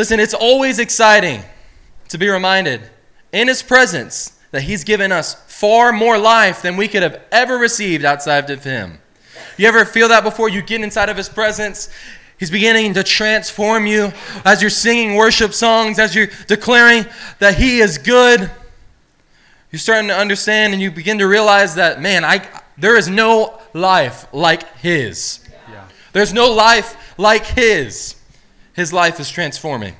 Listen, it's always exciting to be reminded in His presence that He's given us far more life than we could have ever received outside of Him. You ever feel that before you get inside of His presence? He's beginning to transform you as you're singing worship songs, as you're declaring that He is good. You're starting to understand and you begin to realize that, man, I, there is no life like His. Yeah. There's no life like His. His life is transforming.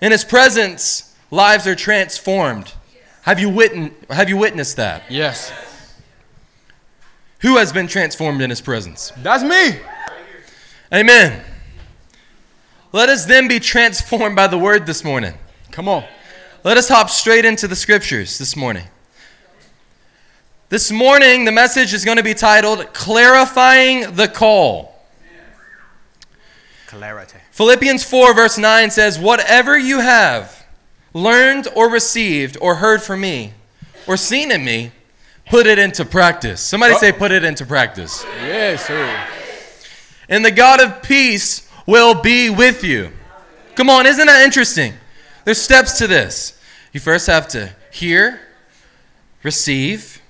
In His presence, lives are transformed. Have you, witnessed, have you witnessed that? Yes. Who has been transformed in His presence? That's me. Amen. Let us then be transformed by the word this morning. Come on. Let us hop straight into the scriptures this morning. This morning, the message is going to be titled Clarifying the Call. Clarity. Philippians 4, verse 9 says, Whatever you have learned or received or heard from me or seen in me, put it into practice. Somebody Oh. say, Put it into practice. Yes, sir. And the God of peace will be with you. Come on, isn't that interesting? There's steps to this. You first have to hear, receive,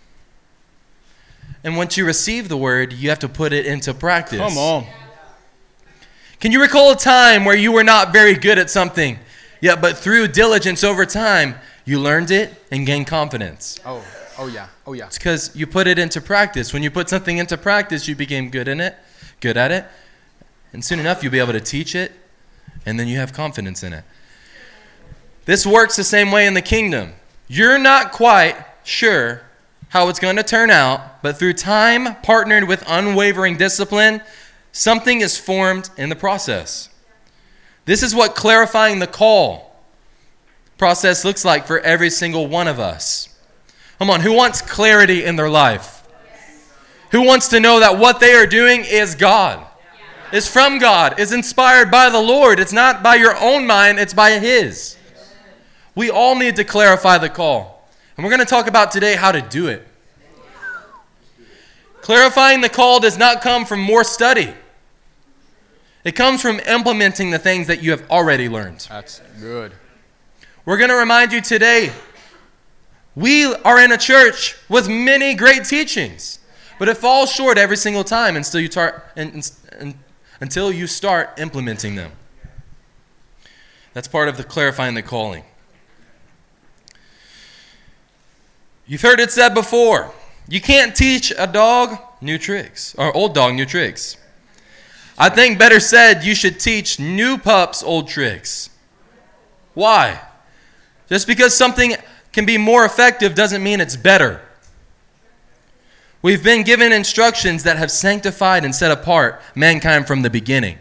and once you receive the word, you have to put it into practice. Come on. Can you recall a time where you were not very good at something, yet but through diligence over time, you learned it and gained confidence? Oh, oh yeah. Oh yeah. It's because you put it into practice. When you put something into practice, you became good in it, good at it, and soon enough you'll be able to teach it, and then you have confidence in it. This works the same way in the kingdom. You're not quite sure how it's going to turn out, but through time partnered with unwavering discipline, something is formed in the process. This is what clarifying the call process looks like for every single one of us. Come on, who wants clarity in their life? Who wants to know that what they are doing is God? Is from God, is inspired by the Lord. It's not by your own mind, it's by His. We all need to clarify the call. And we're going to talk about today how to do it. Clarifying the call does not come from more study, it comes from implementing the things that you have already learned. That's good. We're going to remind you today we are in a church with many great teachings, but it falls short every single time until you start, and, and, until you start implementing them. That's part of the clarifying the calling. You've heard it said before you can't teach a dog new tricks, or old dog new tricks. I think better said, you should teach new pups old tricks. Why? Just because something can be more effective doesn't mean it's better. We've been given instructions that have sanctified and set apart mankind from the beginning.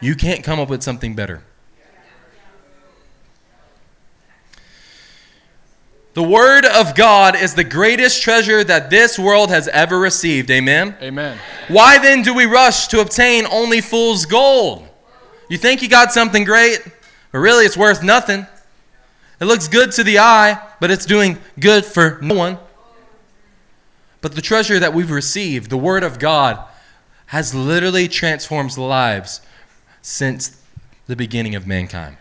You can't come up with something better. The Word of God is the greatest treasure that this world has ever received. Amen? Amen. Why then do we rush to obtain only fool's gold? You think you got something great, but really it's worth nothing. It looks good to the eye, but it's doing good for no one. But the treasure that we've received, the Word of God, has literally transformed lives since the beginning of mankind.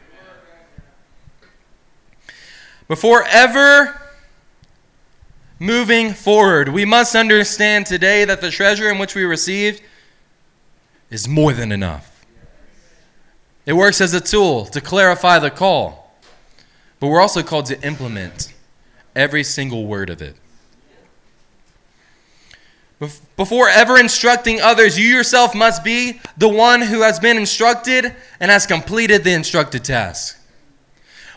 Before ever moving forward, we must understand today that the treasure in which we received is more than enough. It works as a tool to clarify the call, but we're also called to implement every single word of it. Before ever instructing others, you yourself must be the one who has been instructed and has completed the instructed task.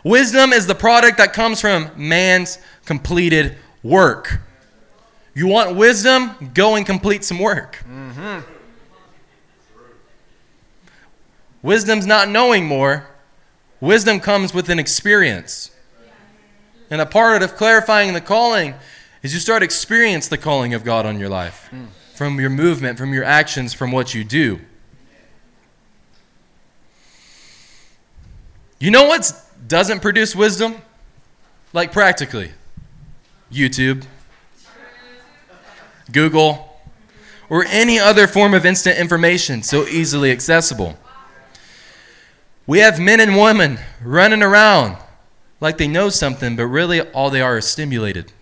Wisdom is the product that comes from man's completed work. You want wisdom? Go and complete some work. Wisdom's not knowing more. Wisdom comes with an experience. And a part of clarifying the calling is you start experience the calling of God on your life hmm. from your movement, from your actions, from what you do. You know what doesn't produce wisdom? Like practically. YouTube, Google, or any other form of instant information so easily accessible. We have men and women running around like they know something, but really all they are is stimulated.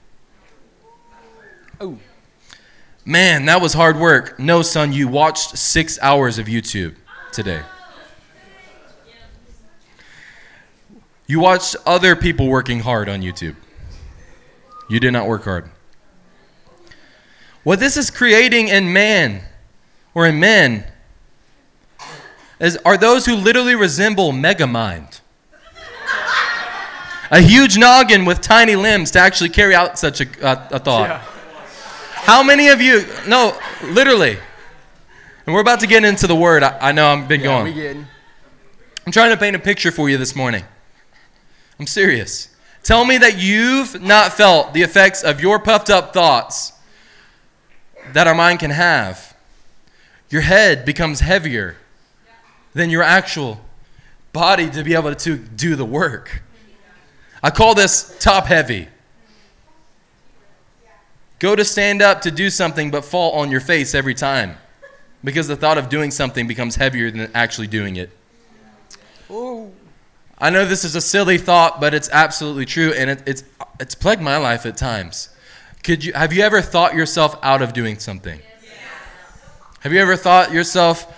Oh. Man, that was hard work. No, son, you watched six hours of YouTube today. You watched other people working hard on YouTube. You did not work hard. What this is creating in man or in men is, are those who literally resemble Megamind. A huge noggin with tiny limbs to actually carry out such a, a, a thought. Yeah. How many of you, no, literally, and we're about to get into the word. I, I know I've been Yeah, going. I'm trying to paint a picture for you this morning. I'm serious. Tell me that you've not felt the effects of your puffed up thoughts that our mind can have. Your head becomes heavier than your actual body to be able to do the work. I call this top heavy. Go to stand up to do something but fall on your face every time because the thought of doing something becomes heavier than actually doing it. Oh. I know this is a silly thought, but it's absolutely true, and it, it's it's plagued my life at times. Could you have you ever thought yourself out of doing something? Have you ever thought yourself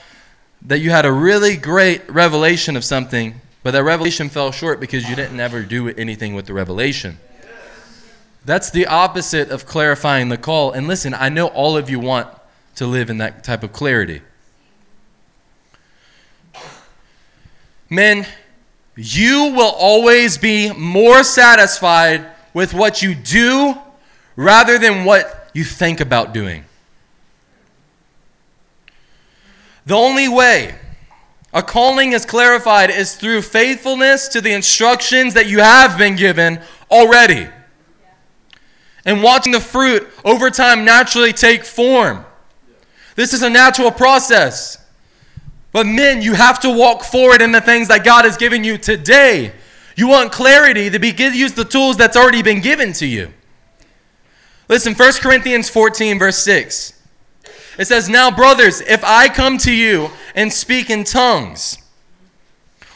that you had a really great revelation of something, but that revelation fell short because you didn't ever do anything with the revelation? That's the opposite of clarifying the call. And listen, I know all of you want to live in that type of clarity. Men, you will always be more satisfied with what you do rather than what you think about doing. The only way a calling is clarified is through faithfulness to the instructions that you have been given already. And watching the fruit over time naturally take form. This is a natural process. But men, you have to walk forward in the things that God has given you today. You want clarity to to use the tools that's already been given to you. Listen, 1 Corinthians 14, verse 6. It says, Now, brothers, if I come to you and speak in tongues,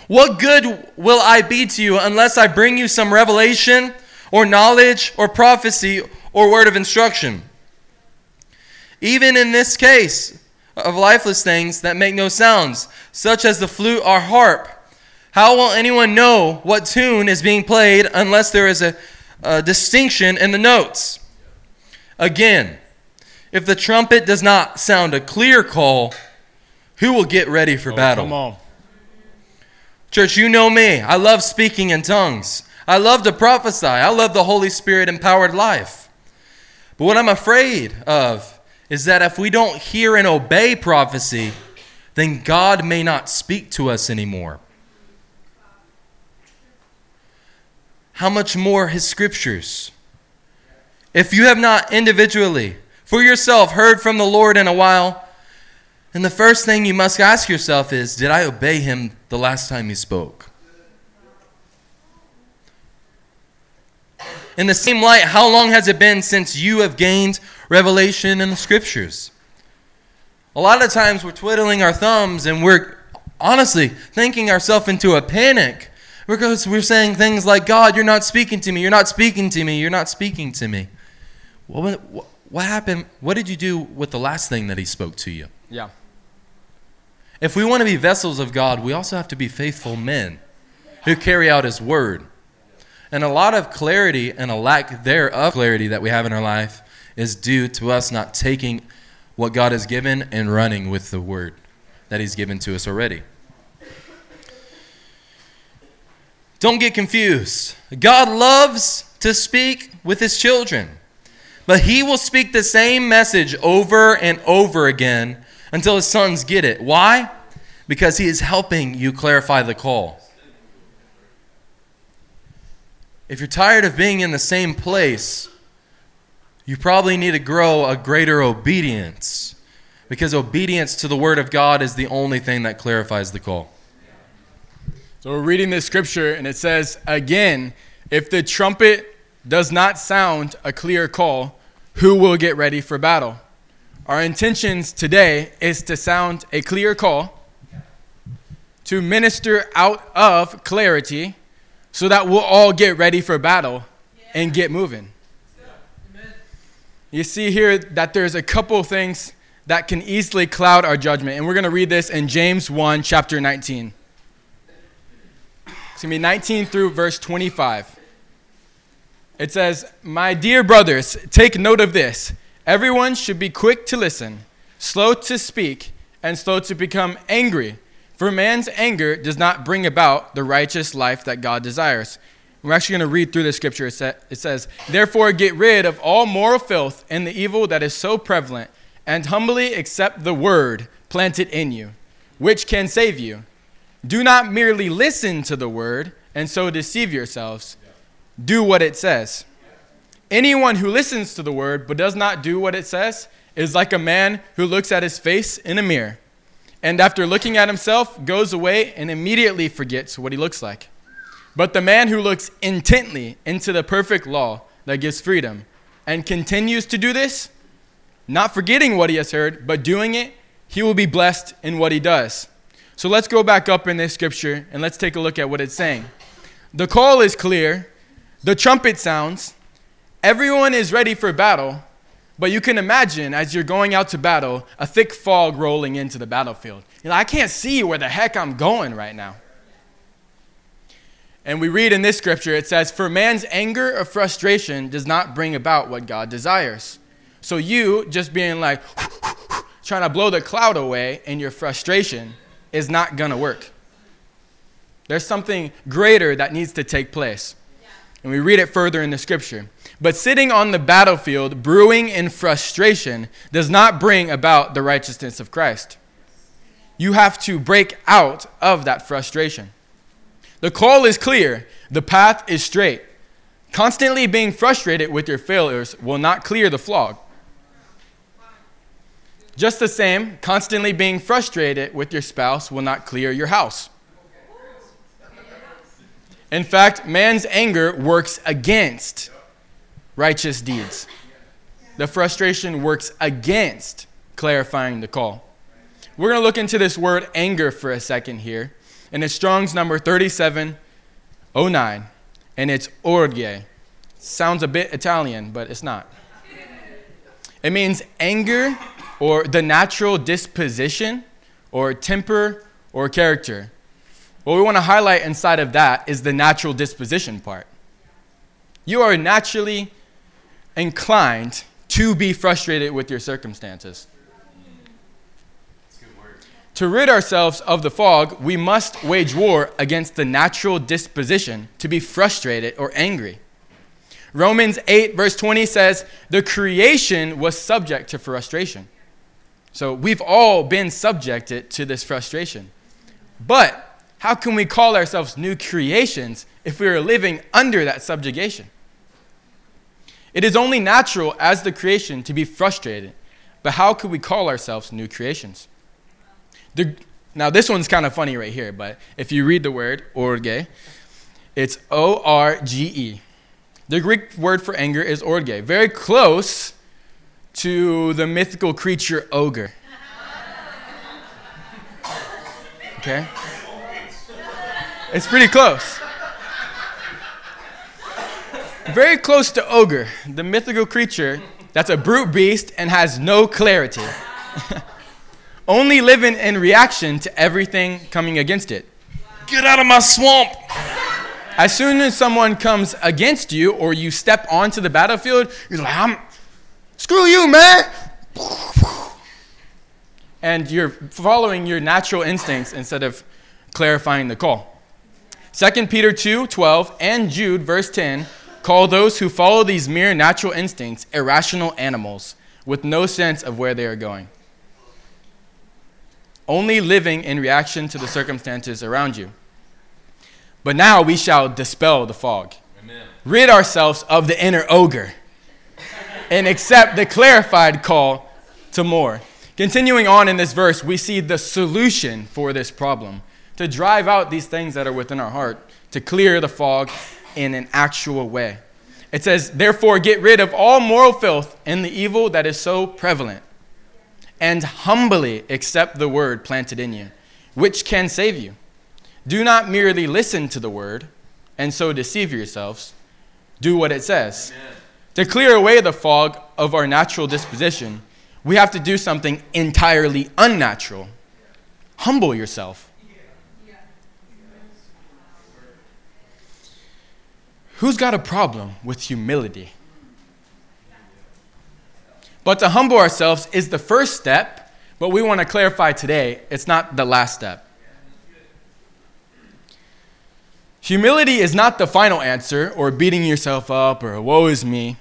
what good will I be to you unless I bring you some revelation or knowledge or prophecy or word of instruction? Even in this case of lifeless things that make no sounds, such as the flute or harp, how will anyone know what tune is being played unless there is a, a distinction in the notes? Again, if the trumpet does not sound a clear call, who will get ready for oh, battle? Come on. Church, you know me. I love speaking in tongues. I love to prophesy. I love the Holy Spirit empowered life. But what I'm afraid of is that if we don't hear and obey prophecy, then God may not speak to us anymore. How much more His scriptures? If you have not individually, for yourself, heard from the Lord in a while, then the first thing you must ask yourself is Did I obey Him the last time He spoke? In the same light, how long has it been since you have gained revelation in the scriptures? A lot of times we're twiddling our thumbs and we're honestly thinking ourselves into a panic because we're saying things like, God, you're not speaking to me, you're not speaking to me, you're not speaking to me. What, what, what happened? What did you do with the last thing that He spoke to you? Yeah. If we want to be vessels of God, we also have to be faithful men who carry out His word. And a lot of clarity and a lack thereof clarity that we have in our life is due to us not taking what God has given and running with the word that He's given to us already. Don't get confused. God loves to speak with His children, but He will speak the same message over and over again until His sons get it. Why? Because He is helping you clarify the call. If you're tired of being in the same place, you probably need to grow a greater obedience because obedience to the Word of God is the only thing that clarifies the call. So we're reading this scripture, and it says, Again, if the trumpet does not sound a clear call, who will get ready for battle? Our intentions today is to sound a clear call to minister out of clarity so that we'll all get ready for battle and get moving. You see here that there's a couple things that can easily cloud our judgment. And we're going to read this in James 1, chapter 19. It's going to be 19 through verse 25. It says, My dear brothers, take note of this. Everyone should be quick to listen, slow to speak, and slow to become angry. For man's anger does not bring about the righteous life that God desires. We're actually going to read through the scripture. It says, Therefore, get rid of all moral filth and the evil that is so prevalent, and humbly accept the word planted in you, which can save you. Do not merely listen to the word and so deceive yourselves. Do what it says. Anyone who listens to the word but does not do what it says is like a man who looks at his face in a mirror and after looking at himself goes away and immediately forgets what he looks like. But the man who looks intently into the perfect law that gives freedom and continues to do this, not forgetting what he has heard, but doing it, he will be blessed in what he does. So let's go back up in this scripture and let's take a look at what it's saying. The call is clear, the trumpet sounds, everyone is ready for battle, but you can imagine as you're going out to battle, a thick fog rolling into the battlefield. You know, I can't see where the heck I'm going right now. And we read in this scripture, it says, For man's anger or frustration does not bring about what God desires. So you just being like, trying to blow the cloud away in your frustration is not going to work. There's something greater that needs to take place. And we read it further in the scripture. But sitting on the battlefield, brewing in frustration, does not bring about the righteousness of Christ. You have to break out of that frustration. The call is clear, the path is straight. Constantly being frustrated with your failures will not clear the flog. Just the same, constantly being frustrated with your spouse will not clear your house. In fact, man's anger works against righteous deeds. The frustration works against clarifying the call. We're going to look into this word anger for a second here. And it's Strong's number 3709. And it's orge. Sounds a bit Italian, but it's not. It means anger or the natural disposition or temper or character. What we want to highlight inside of that is the natural disposition part. You are naturally inclined to be frustrated with your circumstances. To rid ourselves of the fog, we must wage war against the natural disposition to be frustrated or angry. Romans 8, verse 20 says, The creation was subject to frustration. So we've all been subjected to this frustration. But how can we call ourselves new creations if we are living under that subjugation? It is only natural as the creation to be frustrated, but how could we call ourselves new creations? The, now, this one's kind of funny right here, but if you read the word orge, it's O R G E. The Greek word for anger is orge, very close to the mythical creature ogre. Okay? It's pretty close. Very close to ogre, the mythical creature that's a brute beast and has no clarity. Only living in reaction to everything coming against it. Get out of my swamp! As soon as someone comes against you or you step onto the battlefield, you're like, I'm, screw you, man! And you're following your natural instincts instead of clarifying the call. 2 Peter 2 12 and Jude, verse 10, call those who follow these mere natural instincts irrational animals with no sense of where they are going. Only living in reaction to the circumstances around you. But now we shall dispel the fog, Amen. rid ourselves of the inner ogre, and accept the clarified call to more. Continuing on in this verse, we see the solution for this problem to drive out these things that are within our heart, to clear the fog in an actual way. It says, Therefore, get rid of all moral filth and the evil that is so prevalent, and humbly accept the word planted in you, which can save you. Do not merely listen to the word and so deceive yourselves. Do what it says. Amen. To clear away the fog of our natural disposition, we have to do something entirely unnatural. Humble yourself. Who's got a problem with humility? But to humble ourselves is the first step, but we want to clarify today it's not the last step. Humility is not the final answer or beating yourself up or woe is me.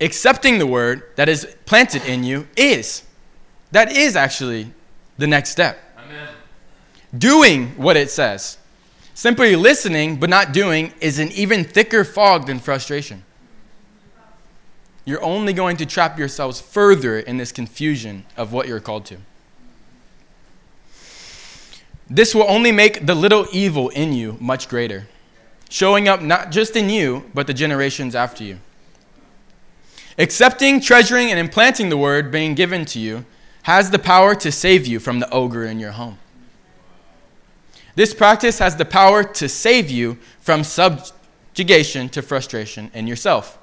Accepting the word that is planted in you is. That is actually the next step. Amen. Doing what it says. Simply listening but not doing is an even thicker fog than frustration. You're only going to trap yourselves further in this confusion of what you're called to. This will only make the little evil in you much greater, showing up not just in you, but the generations after you. Accepting, treasuring, and implanting the word being given to you has the power to save you from the ogre in your home. This practice has the power to save you from subjugation to frustration in yourself.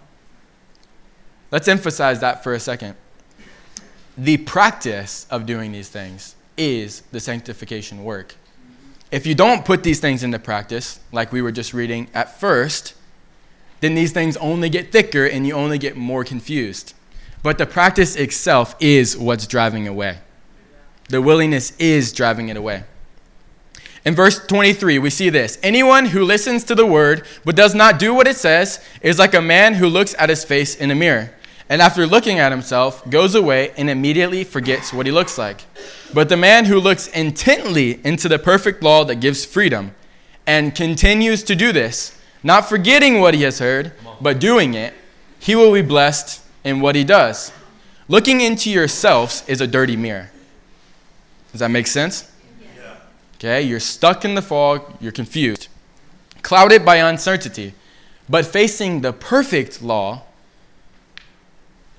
Let's emphasize that for a second. The practice of doing these things is the sanctification work. If you don't put these things into practice, like we were just reading at first, then these things only get thicker and you only get more confused. But the practice itself is what's driving away. The willingness is driving it away. In verse 23, we see this Anyone who listens to the word but does not do what it says is like a man who looks at his face in a mirror and after looking at himself, goes away and immediately forgets what he looks like. But the man who looks intently into the perfect law that gives freedom and continues to do this, not forgetting what he has heard, but doing it, he will be blessed in what he does. Looking into yourselves is a dirty mirror. Does that make sense? Okay, you're stuck in the fog, you're confused, clouded by uncertainty. But facing the perfect law,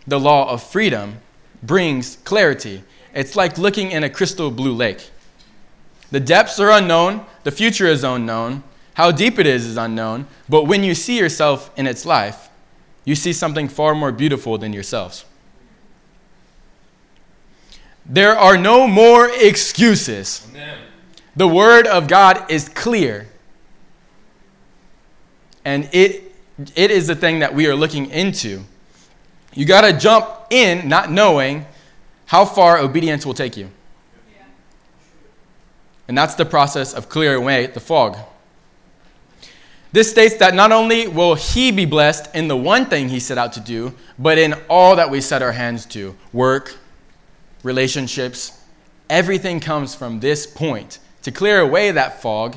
the law of freedom brings clarity. It's like looking in a crystal blue lake. The depths are unknown, the future is unknown, how deep it is is unknown, but when you see yourself in its life, you see something far more beautiful than yourselves. There are no more excuses. Amen. The word of God is clear. And it, it is the thing that we are looking into. You got to jump in not knowing how far obedience will take you. And that's the process of clearing away the fog. This states that not only will he be blessed in the one thing he set out to do, but in all that we set our hands to work, relationships, everything comes from this point. To clear away that fog,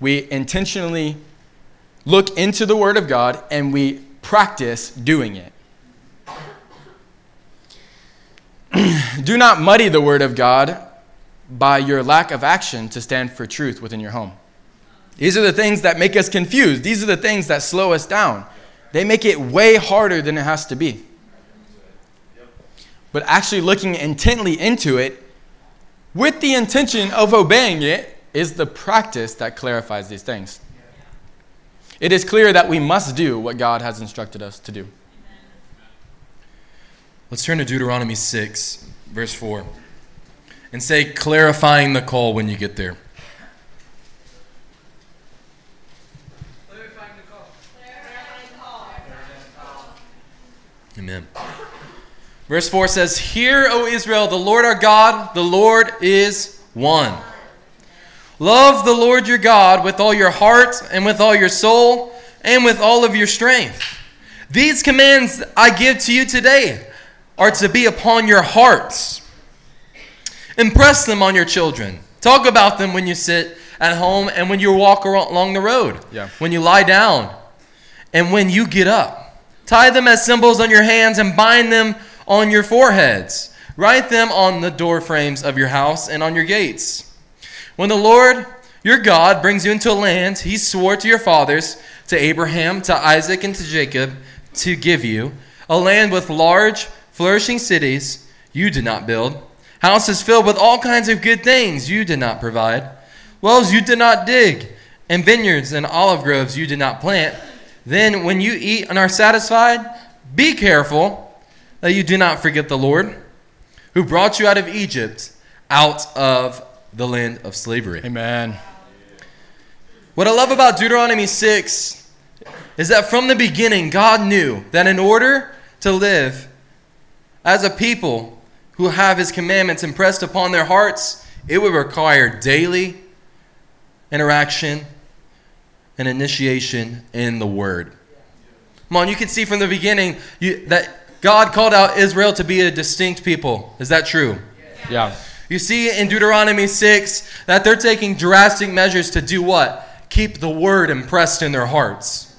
we intentionally look into the Word of God and we practice doing it. Do not muddy the word of God by your lack of action to stand for truth within your home. These are the things that make us confused. These are the things that slow us down. They make it way harder than it has to be. But actually looking intently into it with the intention of obeying it is the practice that clarifies these things. It is clear that we must do what God has instructed us to do. Let's turn to Deuteronomy 6, verse 4, and say, clarifying the call when you get there. Amen. Verse 4 says, Hear, O Israel, the Lord our God, the Lord is one. Love the Lord your God with all your heart and with all your soul and with all of your strength. These commands I give to you today are to be upon your hearts. Impress them on your children. Talk about them when you sit at home and when you walk along the road, yeah. when you lie down, and when you get up. Tie them as symbols on your hands and bind them on your foreheads. Write them on the door frames of your house and on your gates. When the Lord your God brings you into a land he swore to your fathers, to Abraham, to Isaac, and to Jacob, to give you, a land with large, flourishing cities you did not build, houses filled with all kinds of good things you did not provide, wells you did not dig, and vineyards and olive groves you did not plant. Then, when you eat and are satisfied, be careful that you do not forget the Lord, who brought you out of Egypt, out of the land of slavery. Amen. What I love about Deuteronomy 6 is that from the beginning, God knew that in order to live as a people who have his commandments impressed upon their hearts, it would require daily interaction and initiation in the Word. Come on, you can see from the beginning you, that God called out Israel to be a distinct people. Is that true? Yeah. You see in Deuteronomy 6 that they're taking drastic measures to do what? Keep the word impressed in their hearts.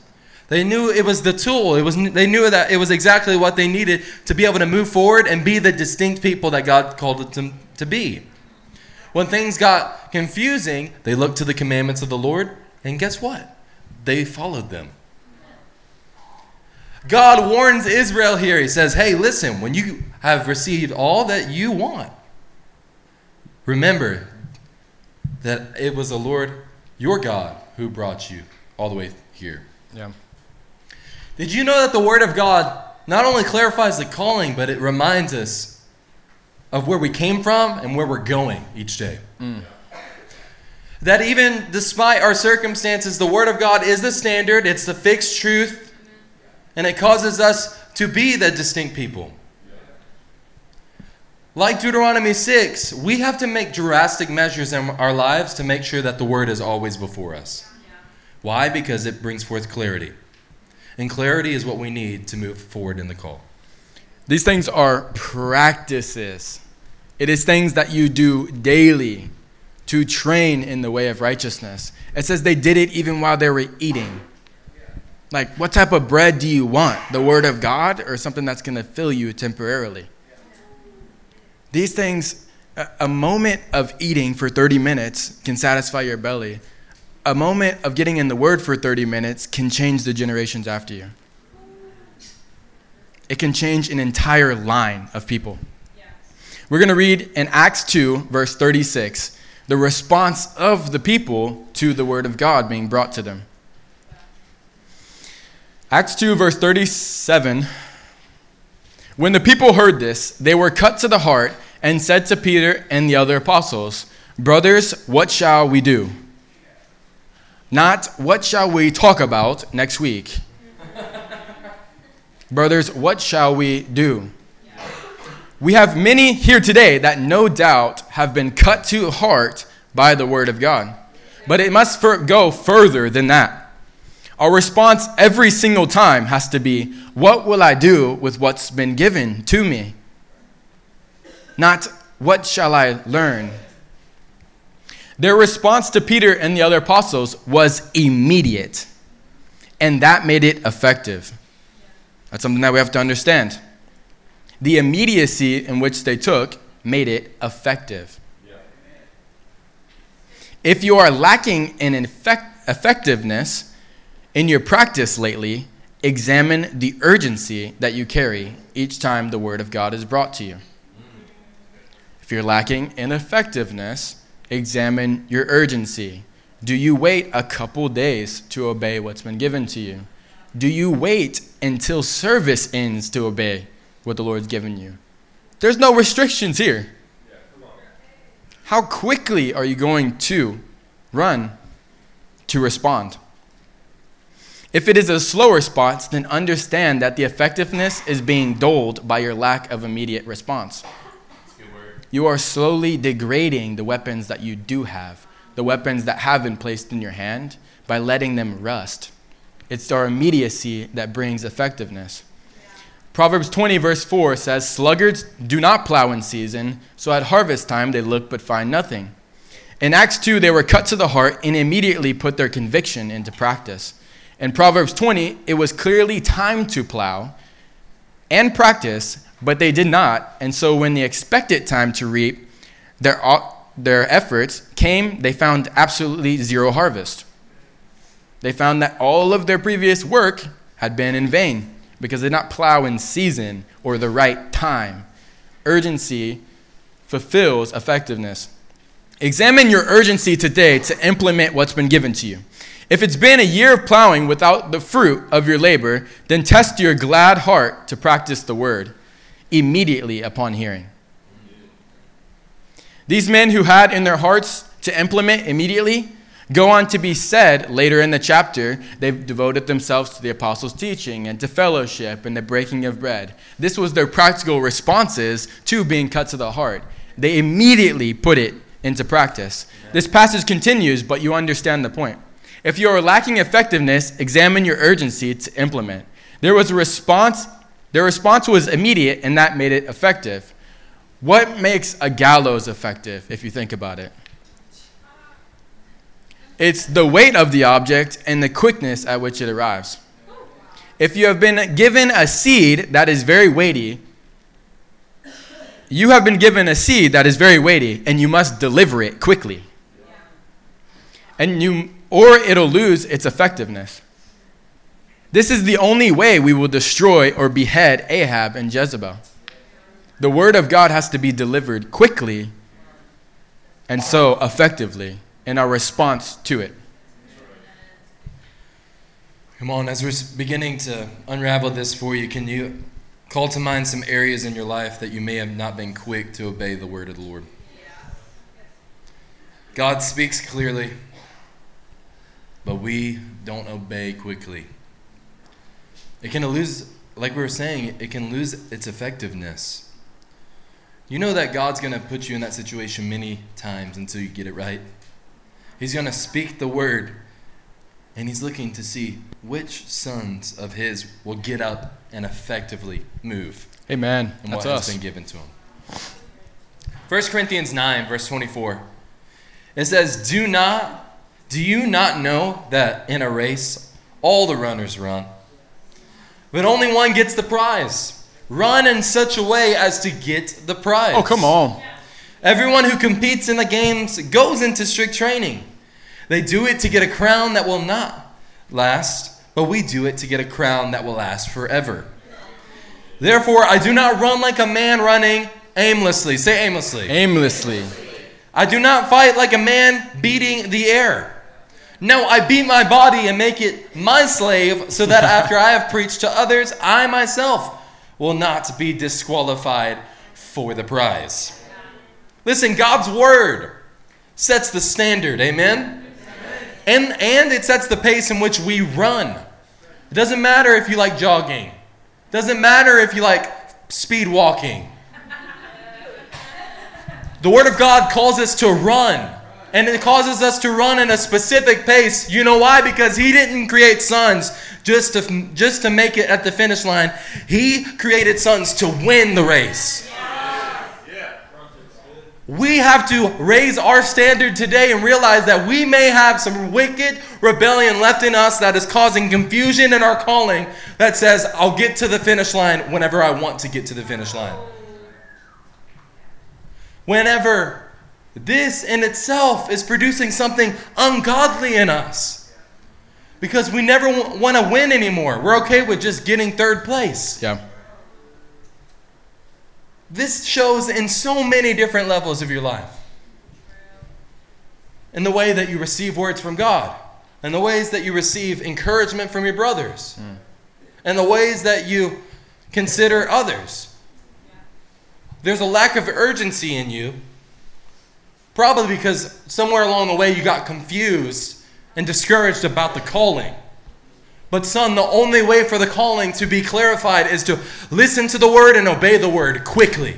They knew it was the tool. It was, they knew that it was exactly what they needed to be able to move forward and be the distinct people that God called them to be. When things got confusing, they looked to the commandments of the Lord, and guess what? They followed them. God warns Israel here. He says, Hey, listen, when you have received all that you want, remember that it was the Lord your God who brought you all the way here. Yeah. Did you know that the Word of God not only clarifies the calling, but it reminds us of where we came from and where we're going each day? Mm. That even despite our circumstances, the Word of God is the standard, it's the fixed truth, and it causes us to be the distinct people. Like Deuteronomy 6, we have to make drastic measures in our lives to make sure that the Word is always before us. Why? Because it brings forth clarity. And clarity is what we need to move forward in the call. These things are practices. It is things that you do daily to train in the way of righteousness. It says they did it even while they were eating. Like, what type of bread do you want? The Word of God or something that's going to fill you temporarily? These things, a, moment of eating for 30 minutes can satisfy your belly. A moment of getting in the Word for 30 minutes can change the generations after you. It can change an entire line of people. We're going to read in Acts 2, verse 36, the response of the people to the Word of God being brought to them. Acts 2, verse 37. When the people heard this, they were cut to the heart and said to Peter and the other apostles, Brothers, what shall we do? Not what shall we talk about next week. Brothers, what shall we do? We have many here today that no doubt have been cut to heart by the word of God. But it must go further than that. Our response every single time has to be, What will I do with what's been given to me? Not, What shall I learn? Their response to Peter and the other apostles was immediate, and that made it effective. That's something that we have to understand. The immediacy in which they took made it effective. If you are lacking in effect- effectiveness in your practice lately, examine the urgency that you carry each time the Word of God is brought to you. If you're lacking in effectiveness, examine your urgency. Do you wait a couple days to obey what's been given to you? Do you wait until service ends to obey what the Lord's given you? There's no restrictions here. How quickly are you going to run to respond? If it is a slow response, then understand that the effectiveness is being dulled by your lack of immediate response. You are slowly degrading the weapons that you do have, the weapons that have been placed in your hand, by letting them rust. It's our immediacy that brings effectiveness. Proverbs 20, verse 4 says, Sluggards do not plow in season, so at harvest time they look but find nothing. In Acts 2, they were cut to the heart and immediately put their conviction into practice. In Proverbs 20, it was clearly time to plow and practice, but they did not. And so when the expected time to reap, their, their efforts came, they found absolutely zero harvest. They found that all of their previous work had been in vain because they did not plow in season or the right time. Urgency fulfills effectiveness. Examine your urgency today to implement what's been given to you. If it's been a year of plowing without the fruit of your labor, then test your glad heart to practice the word immediately upon hearing. These men who had in their hearts to implement immediately go on to be said later in the chapter, they've devoted themselves to the apostles' teaching and to fellowship and the breaking of bread. This was their practical responses to being cut to the heart. They immediately put it into practice. This passage continues, but you understand the point. If you are lacking effectiveness, examine your urgency to implement. There was a response, their response was immediate, and that made it effective. What makes a gallows effective, if you think about it? It's the weight of the object and the quickness at which it arrives. If you have been given a seed that is very weighty, you have been given a seed that is very weighty, and you must deliver it quickly. And you, or it'll lose its effectiveness. This is the only way we will destroy or behead Ahab and Jezebel. The word of God has to be delivered quickly and so effectively in our response to it. Come on, as we're beginning to unravel this for you, can you call to mind some areas in your life that you may have not been quick to obey the word of the Lord? God speaks clearly, but we don't obey quickly. It can lose, like we were saying, it can lose its effectiveness. You know that God's going to put you in that situation many times until you get it right. He's going to speak the word, and He's looking to see which sons of His will get up and effectively move. Amen. And That's what us. has been given to him. 1 Corinthians 9, verse 24. It says, Do not, do you not know that in a race all the runners run, but only one gets the prize? Run in such a way as to get the prize. Oh, come on. Everyone who competes in the games goes into strict training. They do it to get a crown that will not last, but we do it to get a crown that will last forever. Therefore, I do not run like a man running aimlessly. Say aimlessly. Aimlessly. I do not fight like a man beating the air. No, I beat my body and make it my slave so that after I have preached to others, I myself will not be disqualified for the prize. Listen, God's word sets the standard. Amen? And, and it sets the pace in which we run. It doesn't matter if you like jogging. It doesn't matter if you like speed walking. The Word of God calls us to run. And it causes us to run in a specific pace. You know why? Because He didn't create sons just to, just to make it at the finish line. He created sons to win the race. We have to raise our standard today and realize that we may have some wicked rebellion left in us that is causing confusion in our calling that says, I'll get to the finish line whenever I want to get to the finish line. Whenever this in itself is producing something ungodly in us. Because we never w- want to win anymore. We're okay with just getting third place. Yeah. This shows in so many different levels of your life. In the way that you receive words from God, in the ways that you receive encouragement from your brothers, hmm. and the ways that you consider others. There's a lack of urgency in you, probably because somewhere along the way you got confused and discouraged about the calling. But, son, the only way for the calling to be clarified is to listen to the word and obey the word quickly.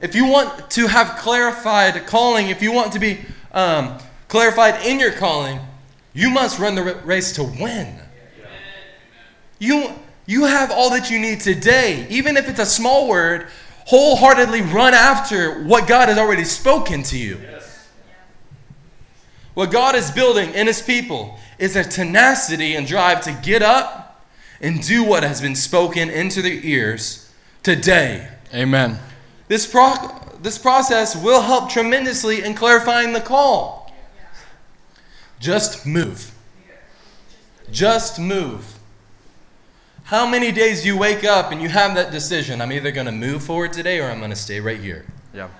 If you want to have clarified calling, if you want to be um, clarified in your calling, you must run the race to win. You, you have all that you need today, even if it's a small word, wholeheartedly run after what God has already spoken to you. What God is building in His people is a tenacity and drive to get up and do what has been spoken into their ears today. Amen. This, pro- this process will help tremendously in clarifying the call. Just move. Just move. How many days do you wake up and you have that decision? I'm either going to move forward today or I'm going to stay right here. Yeah.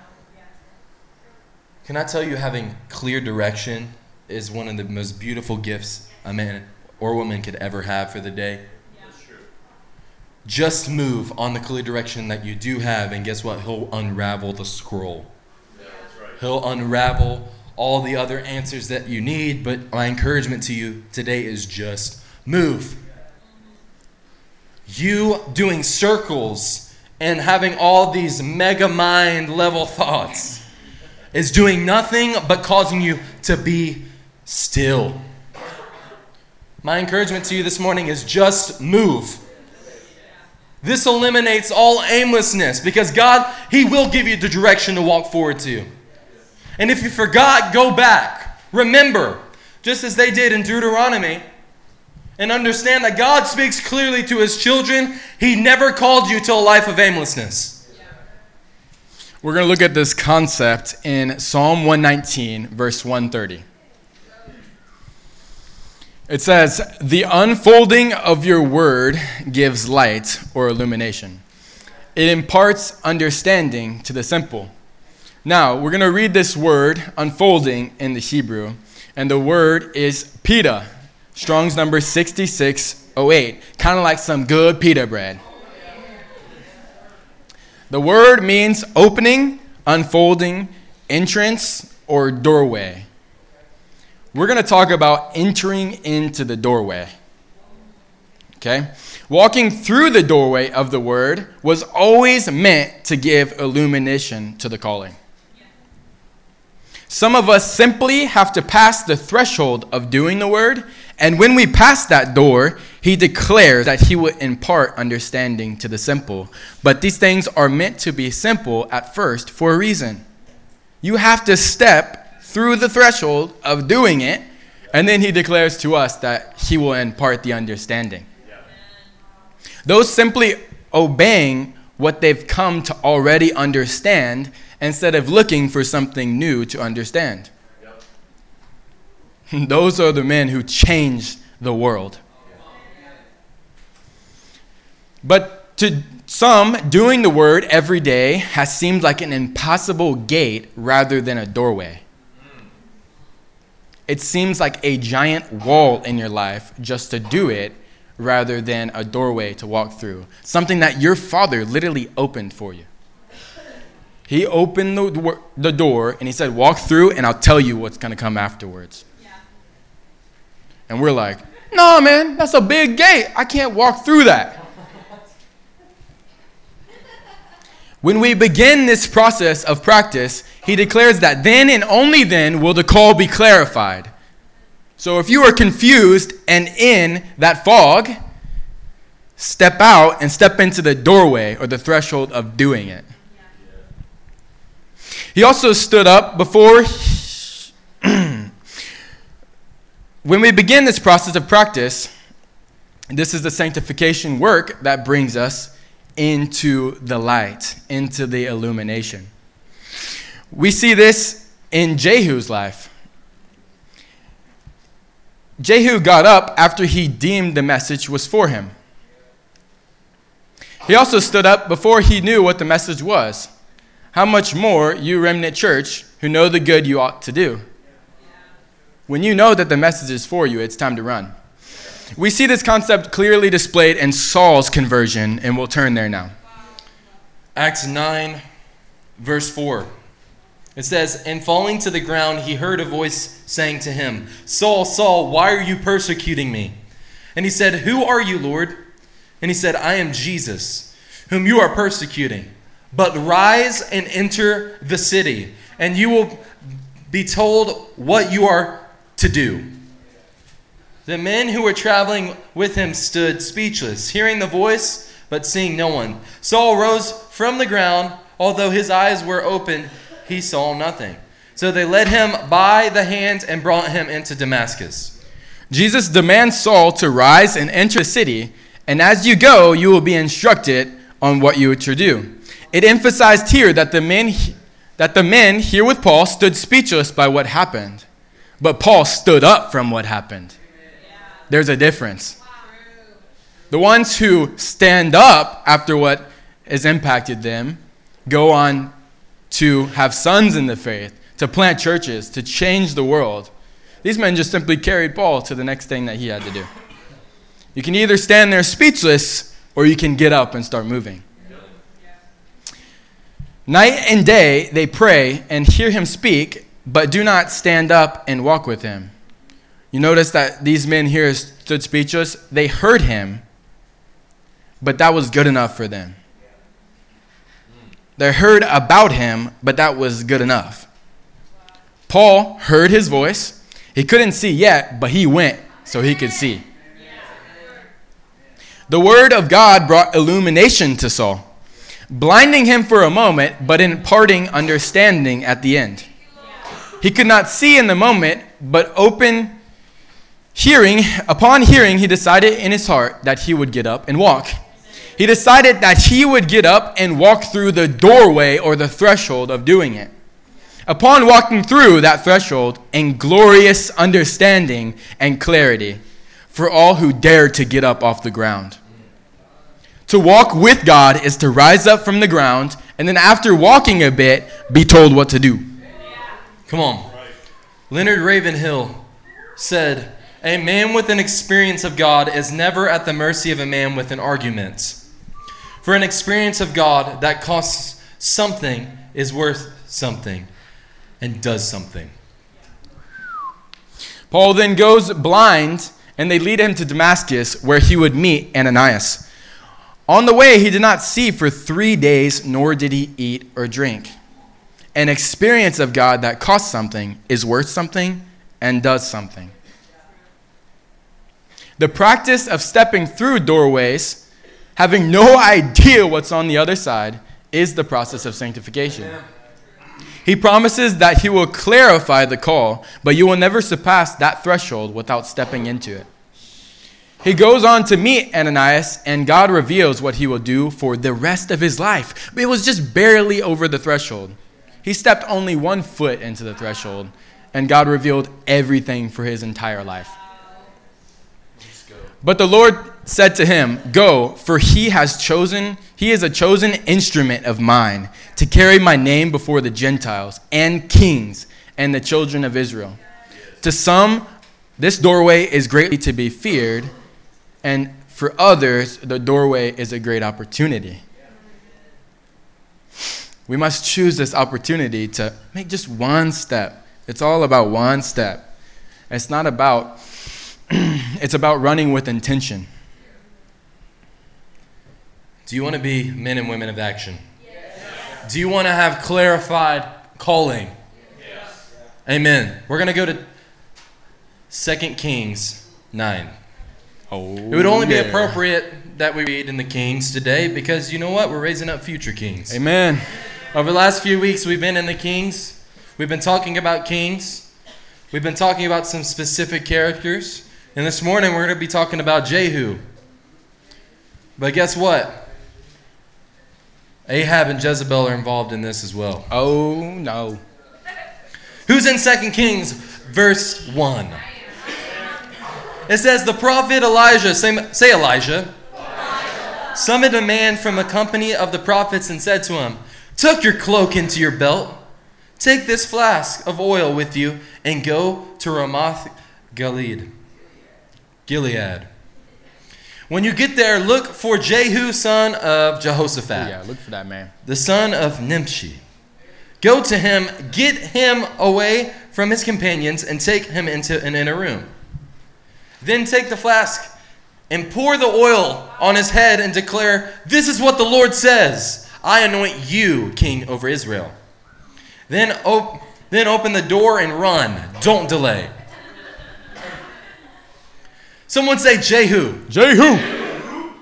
Can I tell you, having clear direction is one of the most beautiful gifts a man or woman could ever have for the day? Just move on the clear direction that you do have, and guess what? He'll unravel the scroll. Yeah, right. He'll unravel all the other answers that you need, but my encouragement to you today is just move. You doing circles and having all these mega mind level thoughts is doing nothing but causing you to be still. My encouragement to you this morning is just move. This eliminates all aimlessness because God, He will give you the direction to walk forward to. And if you forgot, go back. Remember, just as they did in Deuteronomy, and understand that God speaks clearly to His children. He never called you to a life of aimlessness. We're going to look at this concept in Psalm 119, verse 130. It says, The unfolding of your word gives light or illumination. It imparts understanding to the simple. Now, we're going to read this word, unfolding, in the Hebrew, and the word is pita. Strong's number 6608. Kind of like some good pita bread. The word means opening, unfolding, entrance, or doorway. We're going to talk about entering into the doorway. Okay? Walking through the doorway of the word was always meant to give illumination to the calling. Some of us simply have to pass the threshold of doing the word, and when we pass that door, he declares that he will impart understanding to the simple. But these things are meant to be simple at first for a reason. You have to step through the threshold of doing it, and then he declares to us that he will impart the understanding. Those simply obeying what they've come to already understand instead of looking for something new to understand. Those are the men who changed the world. But to some, doing the word every day has seemed like an impossible gate rather than a doorway. It seems like a giant wall in your life just to do it rather than a doorway to walk through. Something that your father literally opened for you. He opened the, the door and he said, Walk through and I'll tell you what's going to come afterwards. And we're like, No, man, that's a big gate. I can't walk through that. when we begin this process of practice, he declares that then and only then will the call be clarified. So if you are confused and in that fog, step out and step into the doorway or the threshold of doing it. He also stood up before. When we begin this process of practice, this is the sanctification work that brings us into the light, into the illumination. We see this in Jehu's life. Jehu got up after he deemed the message was for him. He also stood up before he knew what the message was how much more you, Remnant Church, who know the good you ought to do? When you know that the message is for you, it's time to run. We see this concept clearly displayed in Saul's conversion, and we'll turn there now. Acts 9, verse 4. It says, And falling to the ground, he heard a voice saying to him, Saul, Saul, why are you persecuting me? And he said, Who are you, Lord? And he said, I am Jesus, whom you are persecuting. But rise and enter the city, and you will be told what you are to do. The men who were traveling with him stood speechless, hearing the voice, but seeing no one. Saul rose from the ground, although his eyes were open, he saw nothing. So they led him by the hand and brought him into Damascus. Jesus demands Saul to rise and enter the city, and as you go, you will be instructed on what you are to do. It emphasized here that the men that the men here with Paul stood speechless by what happened, but Paul stood up from what happened. There's a difference. The ones who stand up after what has impacted them go on to have sons in the faith, to plant churches, to change the world. These men just simply carried Paul to the next thing that he had to do. You can either stand there speechless or you can get up and start moving. Night and day they pray and hear him speak, but do not stand up and walk with him. You notice that these men here stood speechless. They heard him, but that was good enough for them. They heard about him, but that was good enough. Paul heard his voice. He couldn't see yet, but he went so he could see. The word of God brought illumination to Saul, blinding him for a moment, but imparting understanding at the end. He could not see in the moment, but open hearing, upon hearing, he decided in his heart that he would get up and walk. He decided that he would get up and walk through the doorway or the threshold of doing it. Upon walking through that threshold in glorious understanding and clarity, for all who dare to get up off the ground. To walk with God is to rise up from the ground and then, after walking a bit, be told what to do. Come on. Leonard Ravenhill said, A man with an experience of God is never at the mercy of a man with an argument. For an experience of God that costs something is worth something and does something. Paul then goes blind and they lead him to Damascus, where he would meet Ananias. On the way, he did not see for three days, nor did he eat or drink. An experience of God that costs something is worth something and does something. The practice of stepping through doorways, having no idea what's on the other side, is the process of sanctification. He promises that he will clarify the call, but you will never surpass that threshold without stepping into it. He goes on to meet Ananias, and God reveals what he will do for the rest of his life. It was just barely over the threshold. He stepped only one foot into the threshold, and God revealed everything for his entire life. But the Lord said to him, Go, for he has chosen, he is a chosen instrument of mine to carry my name before the Gentiles and kings and the children of Israel. To some, this doorway is greatly to be feared, and for others, the doorway is a great opportunity. We must choose this opportunity to make just one step. It's all about one step. It's not about, it's about running with intention. Do you want to be men and women of action? Yes. Do you want to have clarified calling? Yes. Amen. We're going to go to 2 Kings 9. Oh, It would only oh, yeah. be appropriate that we read in the Kings today because you know what? We're raising up future kings. Amen. Over the last few weeks, we've been in the Kings. We've been talking about kings. We've been talking about some specific characters. And this morning, we're going to be talking about Jehu. But guess what? Ahab and Jezebel are involved in this as well. Oh, no. Who's in 2 Kings, verse 1? It says, The prophet Elijah, say, say Elijah, summoned a man from a company of the prophets and said to him, Tuck your cloak into your belt, take this flask of oil with you, and go to Ramoth Gilead. Gilead. When you get there, look for Jehu, son of Jehoshaphat Yeah, look for that man. the son of Nimshi. Go to him, get him away from his companions, and take him into an inner room. Then take the flask and pour the oil on his head and declare, This is what the Lord says I anoint you king over Israel. Then, op- then open the door and run. Don't delay. Someone say Jehu. Jehu.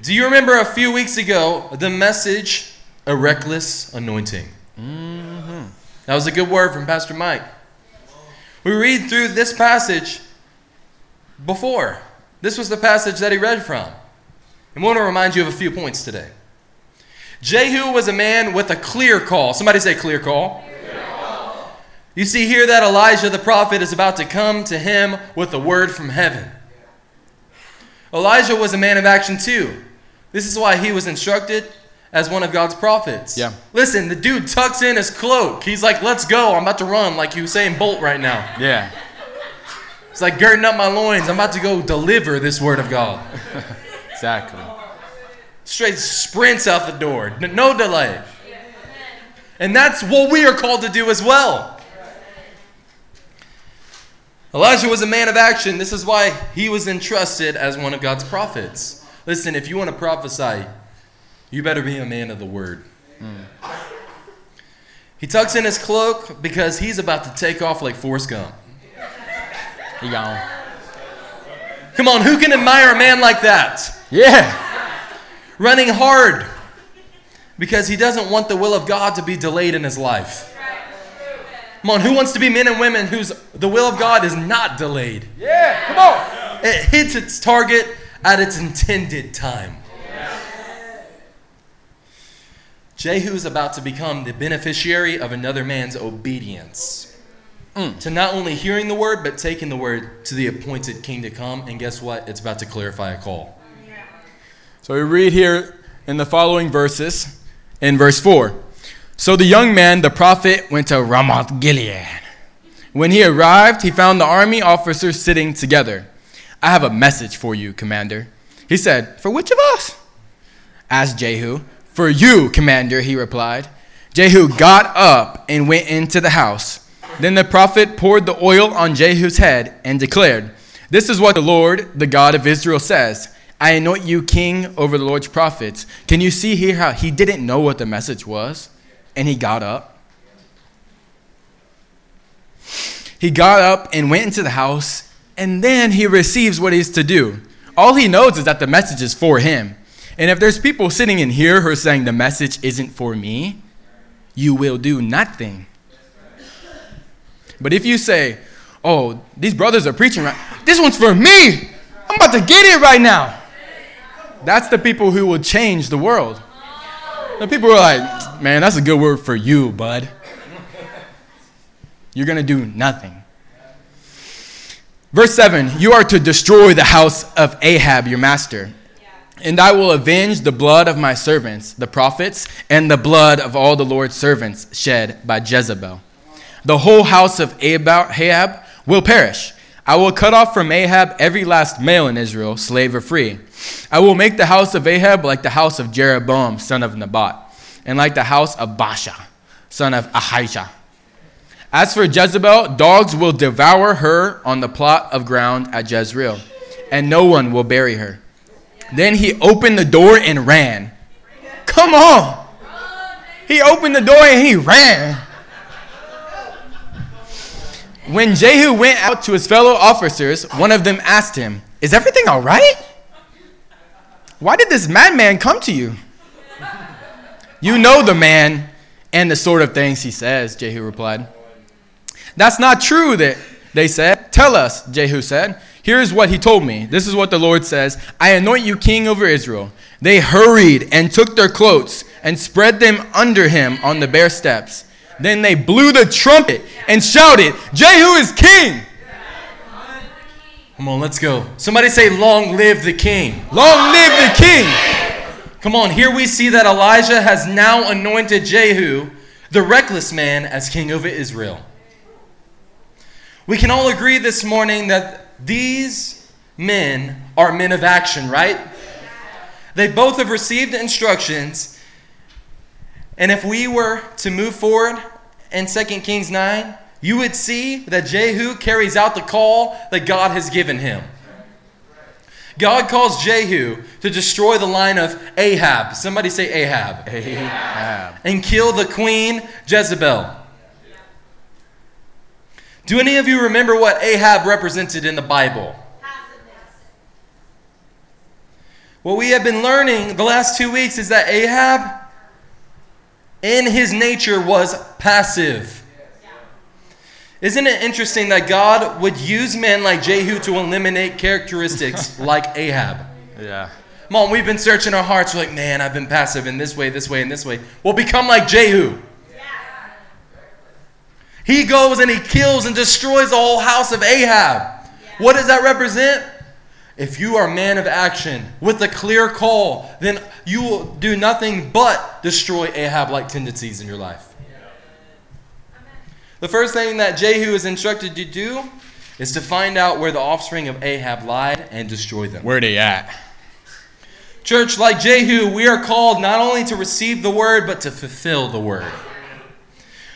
Do you remember a few weeks ago the message, a reckless anointing? Mm-hmm. That was a good word from Pastor Mike. We read through this passage before. This was the passage that he read from. And I want to remind you of a few points today. Jehu was a man with a clear call. Somebody say clear call. You see here that Elijah the prophet is about to come to him with a word from heaven. Elijah was a man of action too. This is why he was instructed as one of God's prophets. Yeah. Listen, the dude tucks in his cloak. He's like, let's go. I'm about to run like Usain Bolt right now. Yeah. It's like girding up my loins. I'm about to go deliver this word of God. Exactly. Straight sprints out the door. No delay. And that's what we are called to do as well. Elijah was a man of action. This is why he was entrusted as one of God's prophets. Listen, if you want to prophesy, you better be a man of the word. He tucks in his cloak because he's about to take off like Forrest Gump. He gone. Come on, who can admire a man like that? Yeah. Running hard because he doesn't want the will of God to be delayed in his life. Come on, who wants to be men and women whose the will of God is not delayed? Yeah. Come on. It hits its target at its intended time. Jehu is about to become the beneficiary of another man's obedience. Mm. To not only hearing the word, but taking the word to the appointed king to come. And guess what? It's about to clarify a call. So we read here in the following verses, in verse 4. So the young man, the prophet, went to Ramoth Gilead. When he arrived, he found the army officers sitting together. I have a message for you, commander. He said, For which of us? asked Jehu. For you, commander, he replied. Jehu got up and went into the house. Then the prophet poured the oil on Jehu's head and declared, This is what the Lord, the God of Israel, says I anoint you king over the Lord's prophets. Can you see here how he didn't know what the message was? And he got up. He got up and went into the house, and then he receives what he's to do. All he knows is that the message is for him. And if there's people sitting in here who are saying the message isn't for me, you will do nothing. But if you say, oh, these brothers are preaching right, this one's for me. I'm about to get it right now. That's the people who will change the world. The people are like, man, that's a good word for you, bud. You're going to do nothing. Verse 7 You are to destroy the house of Ahab, your master. And I will avenge the blood of my servants, the prophets, and the blood of all the Lord's servants shed by Jezebel. The whole house of Ahab will perish. I will cut off from Ahab every last male in Israel, slave or free. I will make the house of Ahab like the house of Jeroboam, son of Nebat, and like the house of Baasha, son of Ahijah. As for Jezebel, dogs will devour her on the plot of ground at Jezreel, and no one will bury her. Then he opened the door and ran. Come on! He opened the door and he ran. When Jehu went out to his fellow officers, one of them asked him, Is everything all right? Why did this madman come to you? You know the man and the sort of things he says, Jehu replied. That's not true, that they said. Tell us, Jehu said. Here's what he told me. This is what the Lord says I anoint you king over Israel. They hurried and took their cloaks and spread them under him on the bare steps. Then they blew the trumpet and shouted, Jehu is king! Come on, let's go. Somebody say, Long live the king. Long live the king! Come on, here we see that Elijah has now anointed Jehu, the reckless man, as king over Israel. We can all agree this morning that these men are men of action, right? They both have received instructions. And if we were to move forward in 2 Kings 9, you would see that Jehu carries out the call that God has given him. God calls Jehu to destroy the line of Ahab. Somebody say Ahab. Ahab. And kill the queen Jezebel. Do any of you remember what Ahab represented in the Bible? What we have been learning the last two weeks is that Ahab, in his nature, was passive. Isn't it interesting that God would use men like Jehu to eliminate characteristics like Ahab? Yeah. Mom, we've been searching our hearts. We're like, man, I've been passive in this way, this way, and this way. We'll become like Jehu. Yeah. He goes and he kills and destroys the whole house of Ahab. What does that represent? if you are a man of action with a clear call, then you will do nothing but destroy Ahab like tendencies in your life. The first thing that Jehu is instructed to do is to find out where the offspring of Ahab lied and destroy them. Where are they at? Church, like Jehu, we are called not only to receive the word, but to fulfill the word.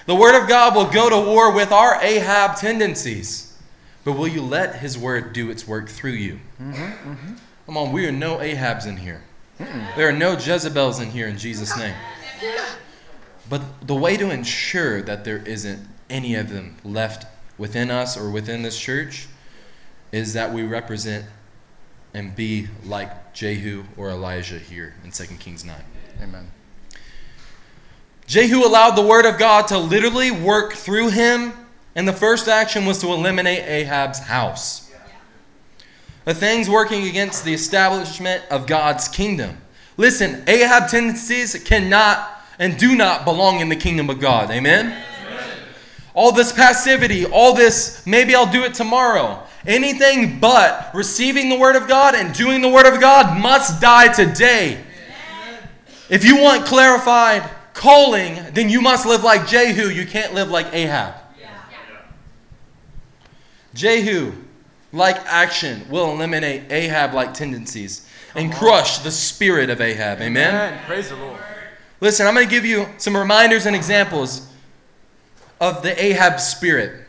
The word of God will go to war with our Ahab tendencies, but will you let his word do its work through you? Mm-hmm, mm-hmm. Come on, we are no Ahabs in here. Mm-mm. There are no Jezebels in here in Jesus' name. But the way to ensure that there isn't any of them left within us or within this church is that we represent and be like Jehu or Elijah here in 2 Kings 9. Amen. Jehu allowed the word of God to literally work through him, and the first action was to eliminate Ahab's house. The things working against the establishment of God's kingdom. Listen, Ahab tendencies cannot and do not belong in the kingdom of God. Amen? All this passivity, all this, maybe I'll do it tomorrow. Anything but receiving the Word of God and doing the Word of God must die today. If you want clarified calling, then you must live like Jehu. You can't live like Ahab. Jehu, like action, will eliminate Ahab like tendencies and crush the spirit of Ahab. Amen? Amen. Praise the Lord. Listen, I'm going to give you some reminders and examples of the Ahab spirit.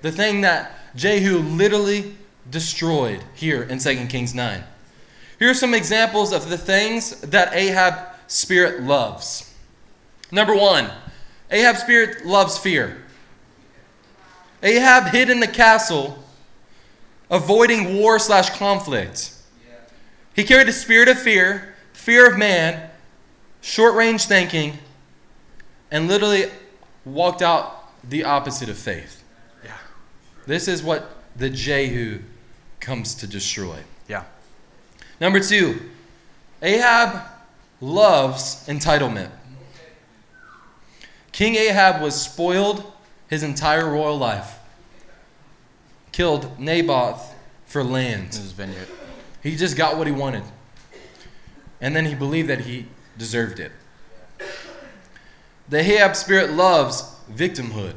The thing that Jehu literally destroyed here in 2 Kings 9. Here are some examples of the things that Ahab spirit loves. Number one, Ahab spirit loves fear. Ahab hid in the castle, avoiding war slash conflict. He carried a spirit of fear, fear of man, short range thinking, and literally walked out the opposite of faith. Yeah. This is what the Jehu comes to destroy. Yeah. Number two, Ahab loves entitlement. King Ahab was spoiled his entire royal life, killed Naboth for land. His vineyard. He just got what he wanted. And then he believed that he deserved it. The Ahab spirit loves victimhood.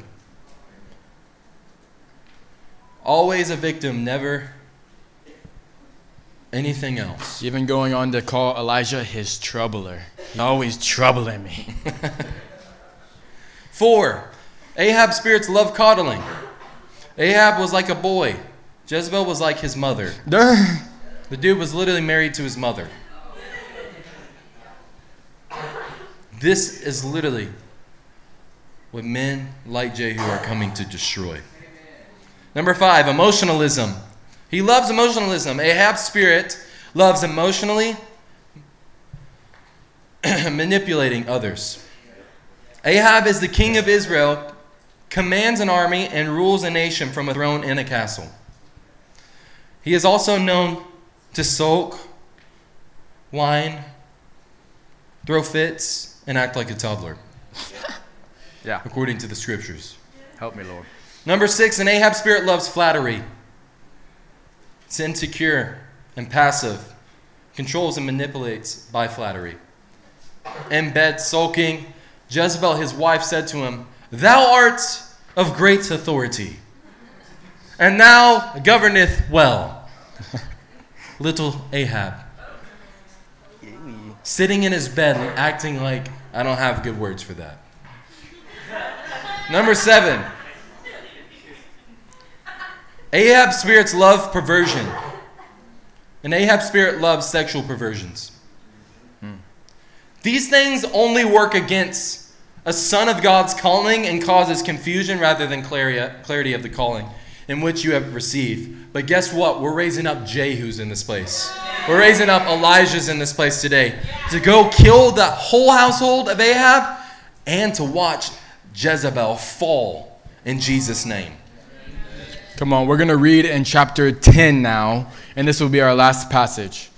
Always a victim, never anything else. Even going on to call Elijah his troubler. He's always troubling me. Four, Ahab spirits love coddling. Ahab was like a boy. Jezebel was like his mother. The dude was literally married to his mother. This is literally what men like Jehu are coming to destroy. Number five, emotionalism. He loves emotionalism. Ahab's spirit loves emotionally manipulating others. Ahab is the king of Israel, commands an army, and rules a nation from a throne in a castle. He is also known to sulk, whine, throw fits, and act like a toddler. Yeah. According to the scriptures. Help me, Lord. Number six, an Ahab spirit loves flattery. It's insecure and passive, controls and manipulates by flattery. In bed, sulking, Jezebel, his wife, said to him, Thou art of great authority, and thou governeth well. Little Ahab. Sitting in his bed and acting like I don't have good words for that. Number seven. Ahab spirits love perversion. And Ahab spirit loves sexual perversions. Hmm. These things only work against a son of God's calling and causes confusion rather than clarity of the calling in which you have received. But guess what? We're raising up Jehus in this place. We're raising up Elijahs in this place today to go kill the whole household of Ahab and to watch Jezebel fall in Jesus' name. Come on, we're going to read in chapter 10 now, and this will be our last passage.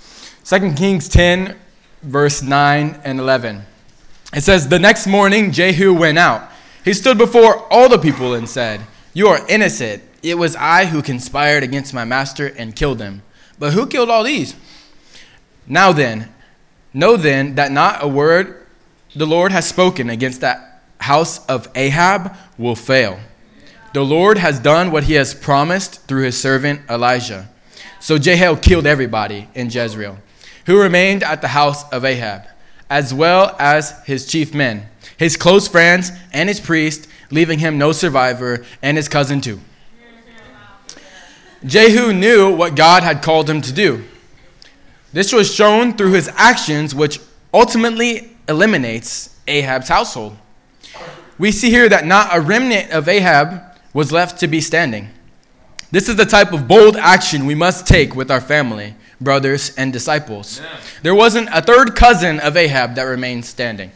2 Kings 10, verse 9 and 11. It says, The next morning Jehu went out. He stood before all the people and said, You are innocent. It was I who conspired against my master and killed him. But who killed all these? Now then, know then that not a word the Lord has spoken against that house of Ahab will fail. The Lord has done what he has promised through his servant Elijah. So Jehu killed everybody in Jezreel who remained at the house of Ahab, as well as his chief men, his close friends, and his priest, leaving him no survivor, and his cousin too. Jehu knew what God had called him to do. This was shown through his actions, which ultimately eliminates Ahab's household. We see here that not a remnant of Ahab was left to be standing. This is the type of bold action we must take with our family, brothers, and disciples. There wasn't a third cousin of Ahab that remained standing.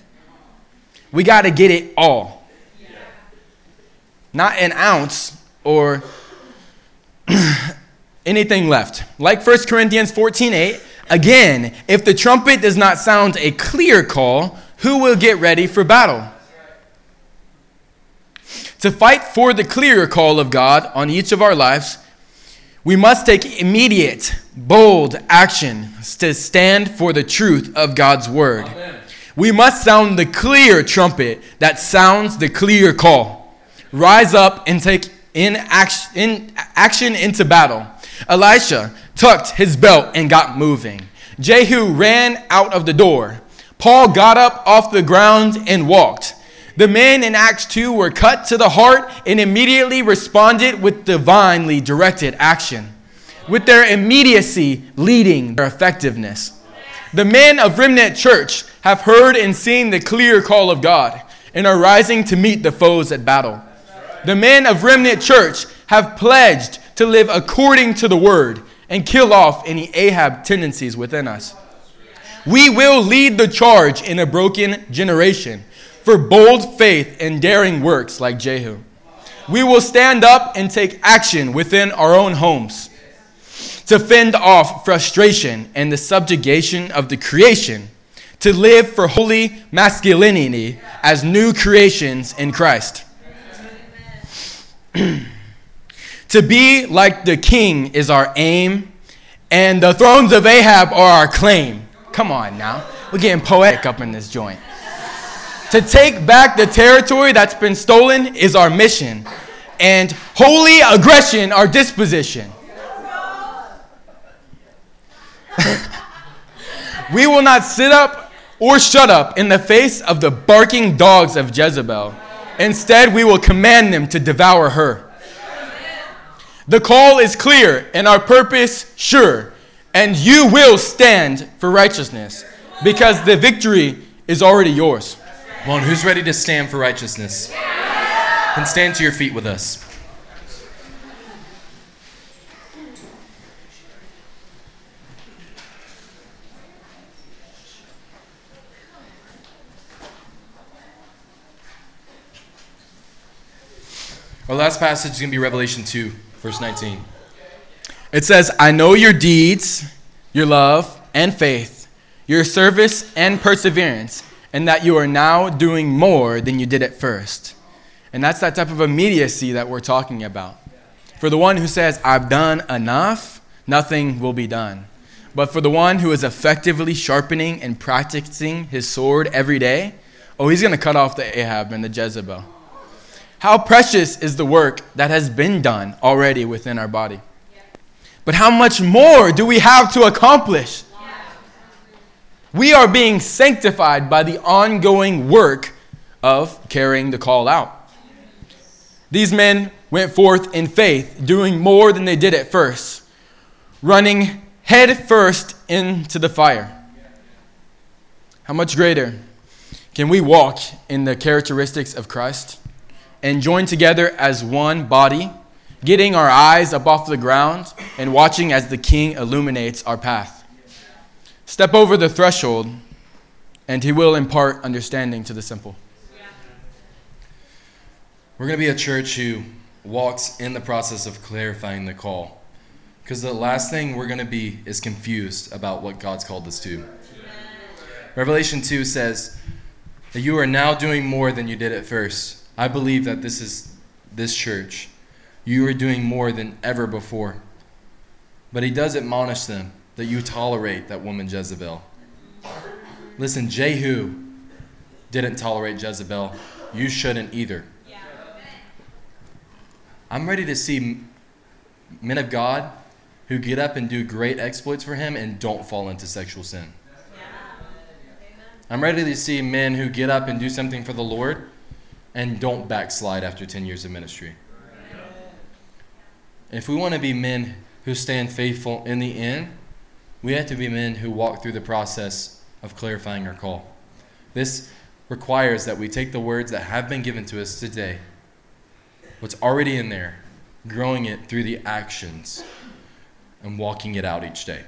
We got to get it all. Not an ounce or anything left. Like 1 Corinthians 14 8, again, if the trumpet does not sound a clear call, who will get ready for battle? To fight for the clear call of God on each of our lives, we must take immediate, bold action to stand for the truth of God's word. Amen. We must sound the clear trumpet that sounds the clear call. Rise up and take in action, in action into battle. Elisha tucked his belt and got moving. Jehu ran out of the door. Paul got up off the ground and walked. The men in Acts 2 were cut to the heart and immediately responded with divinely directed action, with their immediacy leading their effectiveness. The men of Remnant Church have heard and seen the clear call of God and are rising to meet the foes at battle. The men of Remnant Church have pledged to live according to the word and kill off any Ahab tendencies within us. We will lead the charge in a broken generation for bold faith and daring works like Jehu. We will stand up and take action within our own homes to fend off frustration and the subjugation of the creation, to live for holy masculinity as new creations in Christ. to be like the king is our aim, and the thrones of Ahab are our claim. Come on now. We're getting poetic up in this joint. To take back the territory that's been stolen is our mission, and holy aggression our disposition. we will not sit up or shut up in the face of the barking dogs of Jezebel. Instead, we will command them to devour her. The call is clear and our purpose sure, and you will stand for righteousness because the victory is already yours. On, who's ready to stand for righteousness? And stand to your feet with us. Our last passage is going to be Revelation 2, verse 19. It says, I know your deeds, your love and faith, your service and perseverance and that you are now doing more than you did at first. And that's that type of immediacy that we're talking about. For the one who says, I've done enough, nothing will be done. But for the one who is effectively sharpening and practicing his sword every day, oh, he's going to cut off the Ahab and the Jezebel. How precious is the work that has been done already within our body. But how much more do we have to accomplish? We are being sanctified by the ongoing work of carrying the call out. These men went forth in faith, doing more than they did at first, running head first into the fire. How much greater can we walk in the characteristics of Christ and join together as one body, getting our eyes up off the ground and watching as the King illuminates our path? Step over the threshold, and he will impart understanding to the simple. We're going to be a church who walks in the process of clarifying the call. Because the last thing we're going to be is confused about what God's called us to. Revelation 2 says that you are now doing more than you did at first. I believe that this is this church. You are doing more than ever before. But he does admonish them that you tolerate that woman Jezebel. Listen, Jehu didn't tolerate Jezebel. You shouldn't either. I'm ready to see men of God who get up and do great exploits for him and don't fall into sexual sin. I'm ready to see men who get up and do something for the Lord and don't backslide after 10 years of ministry. If we want to be men who stand faithful in the end, we have to be men who walk through the process of clarifying our call. This requires that we take the words that have been given to us today, what's already in there, growing it through the actions and walking it out each day.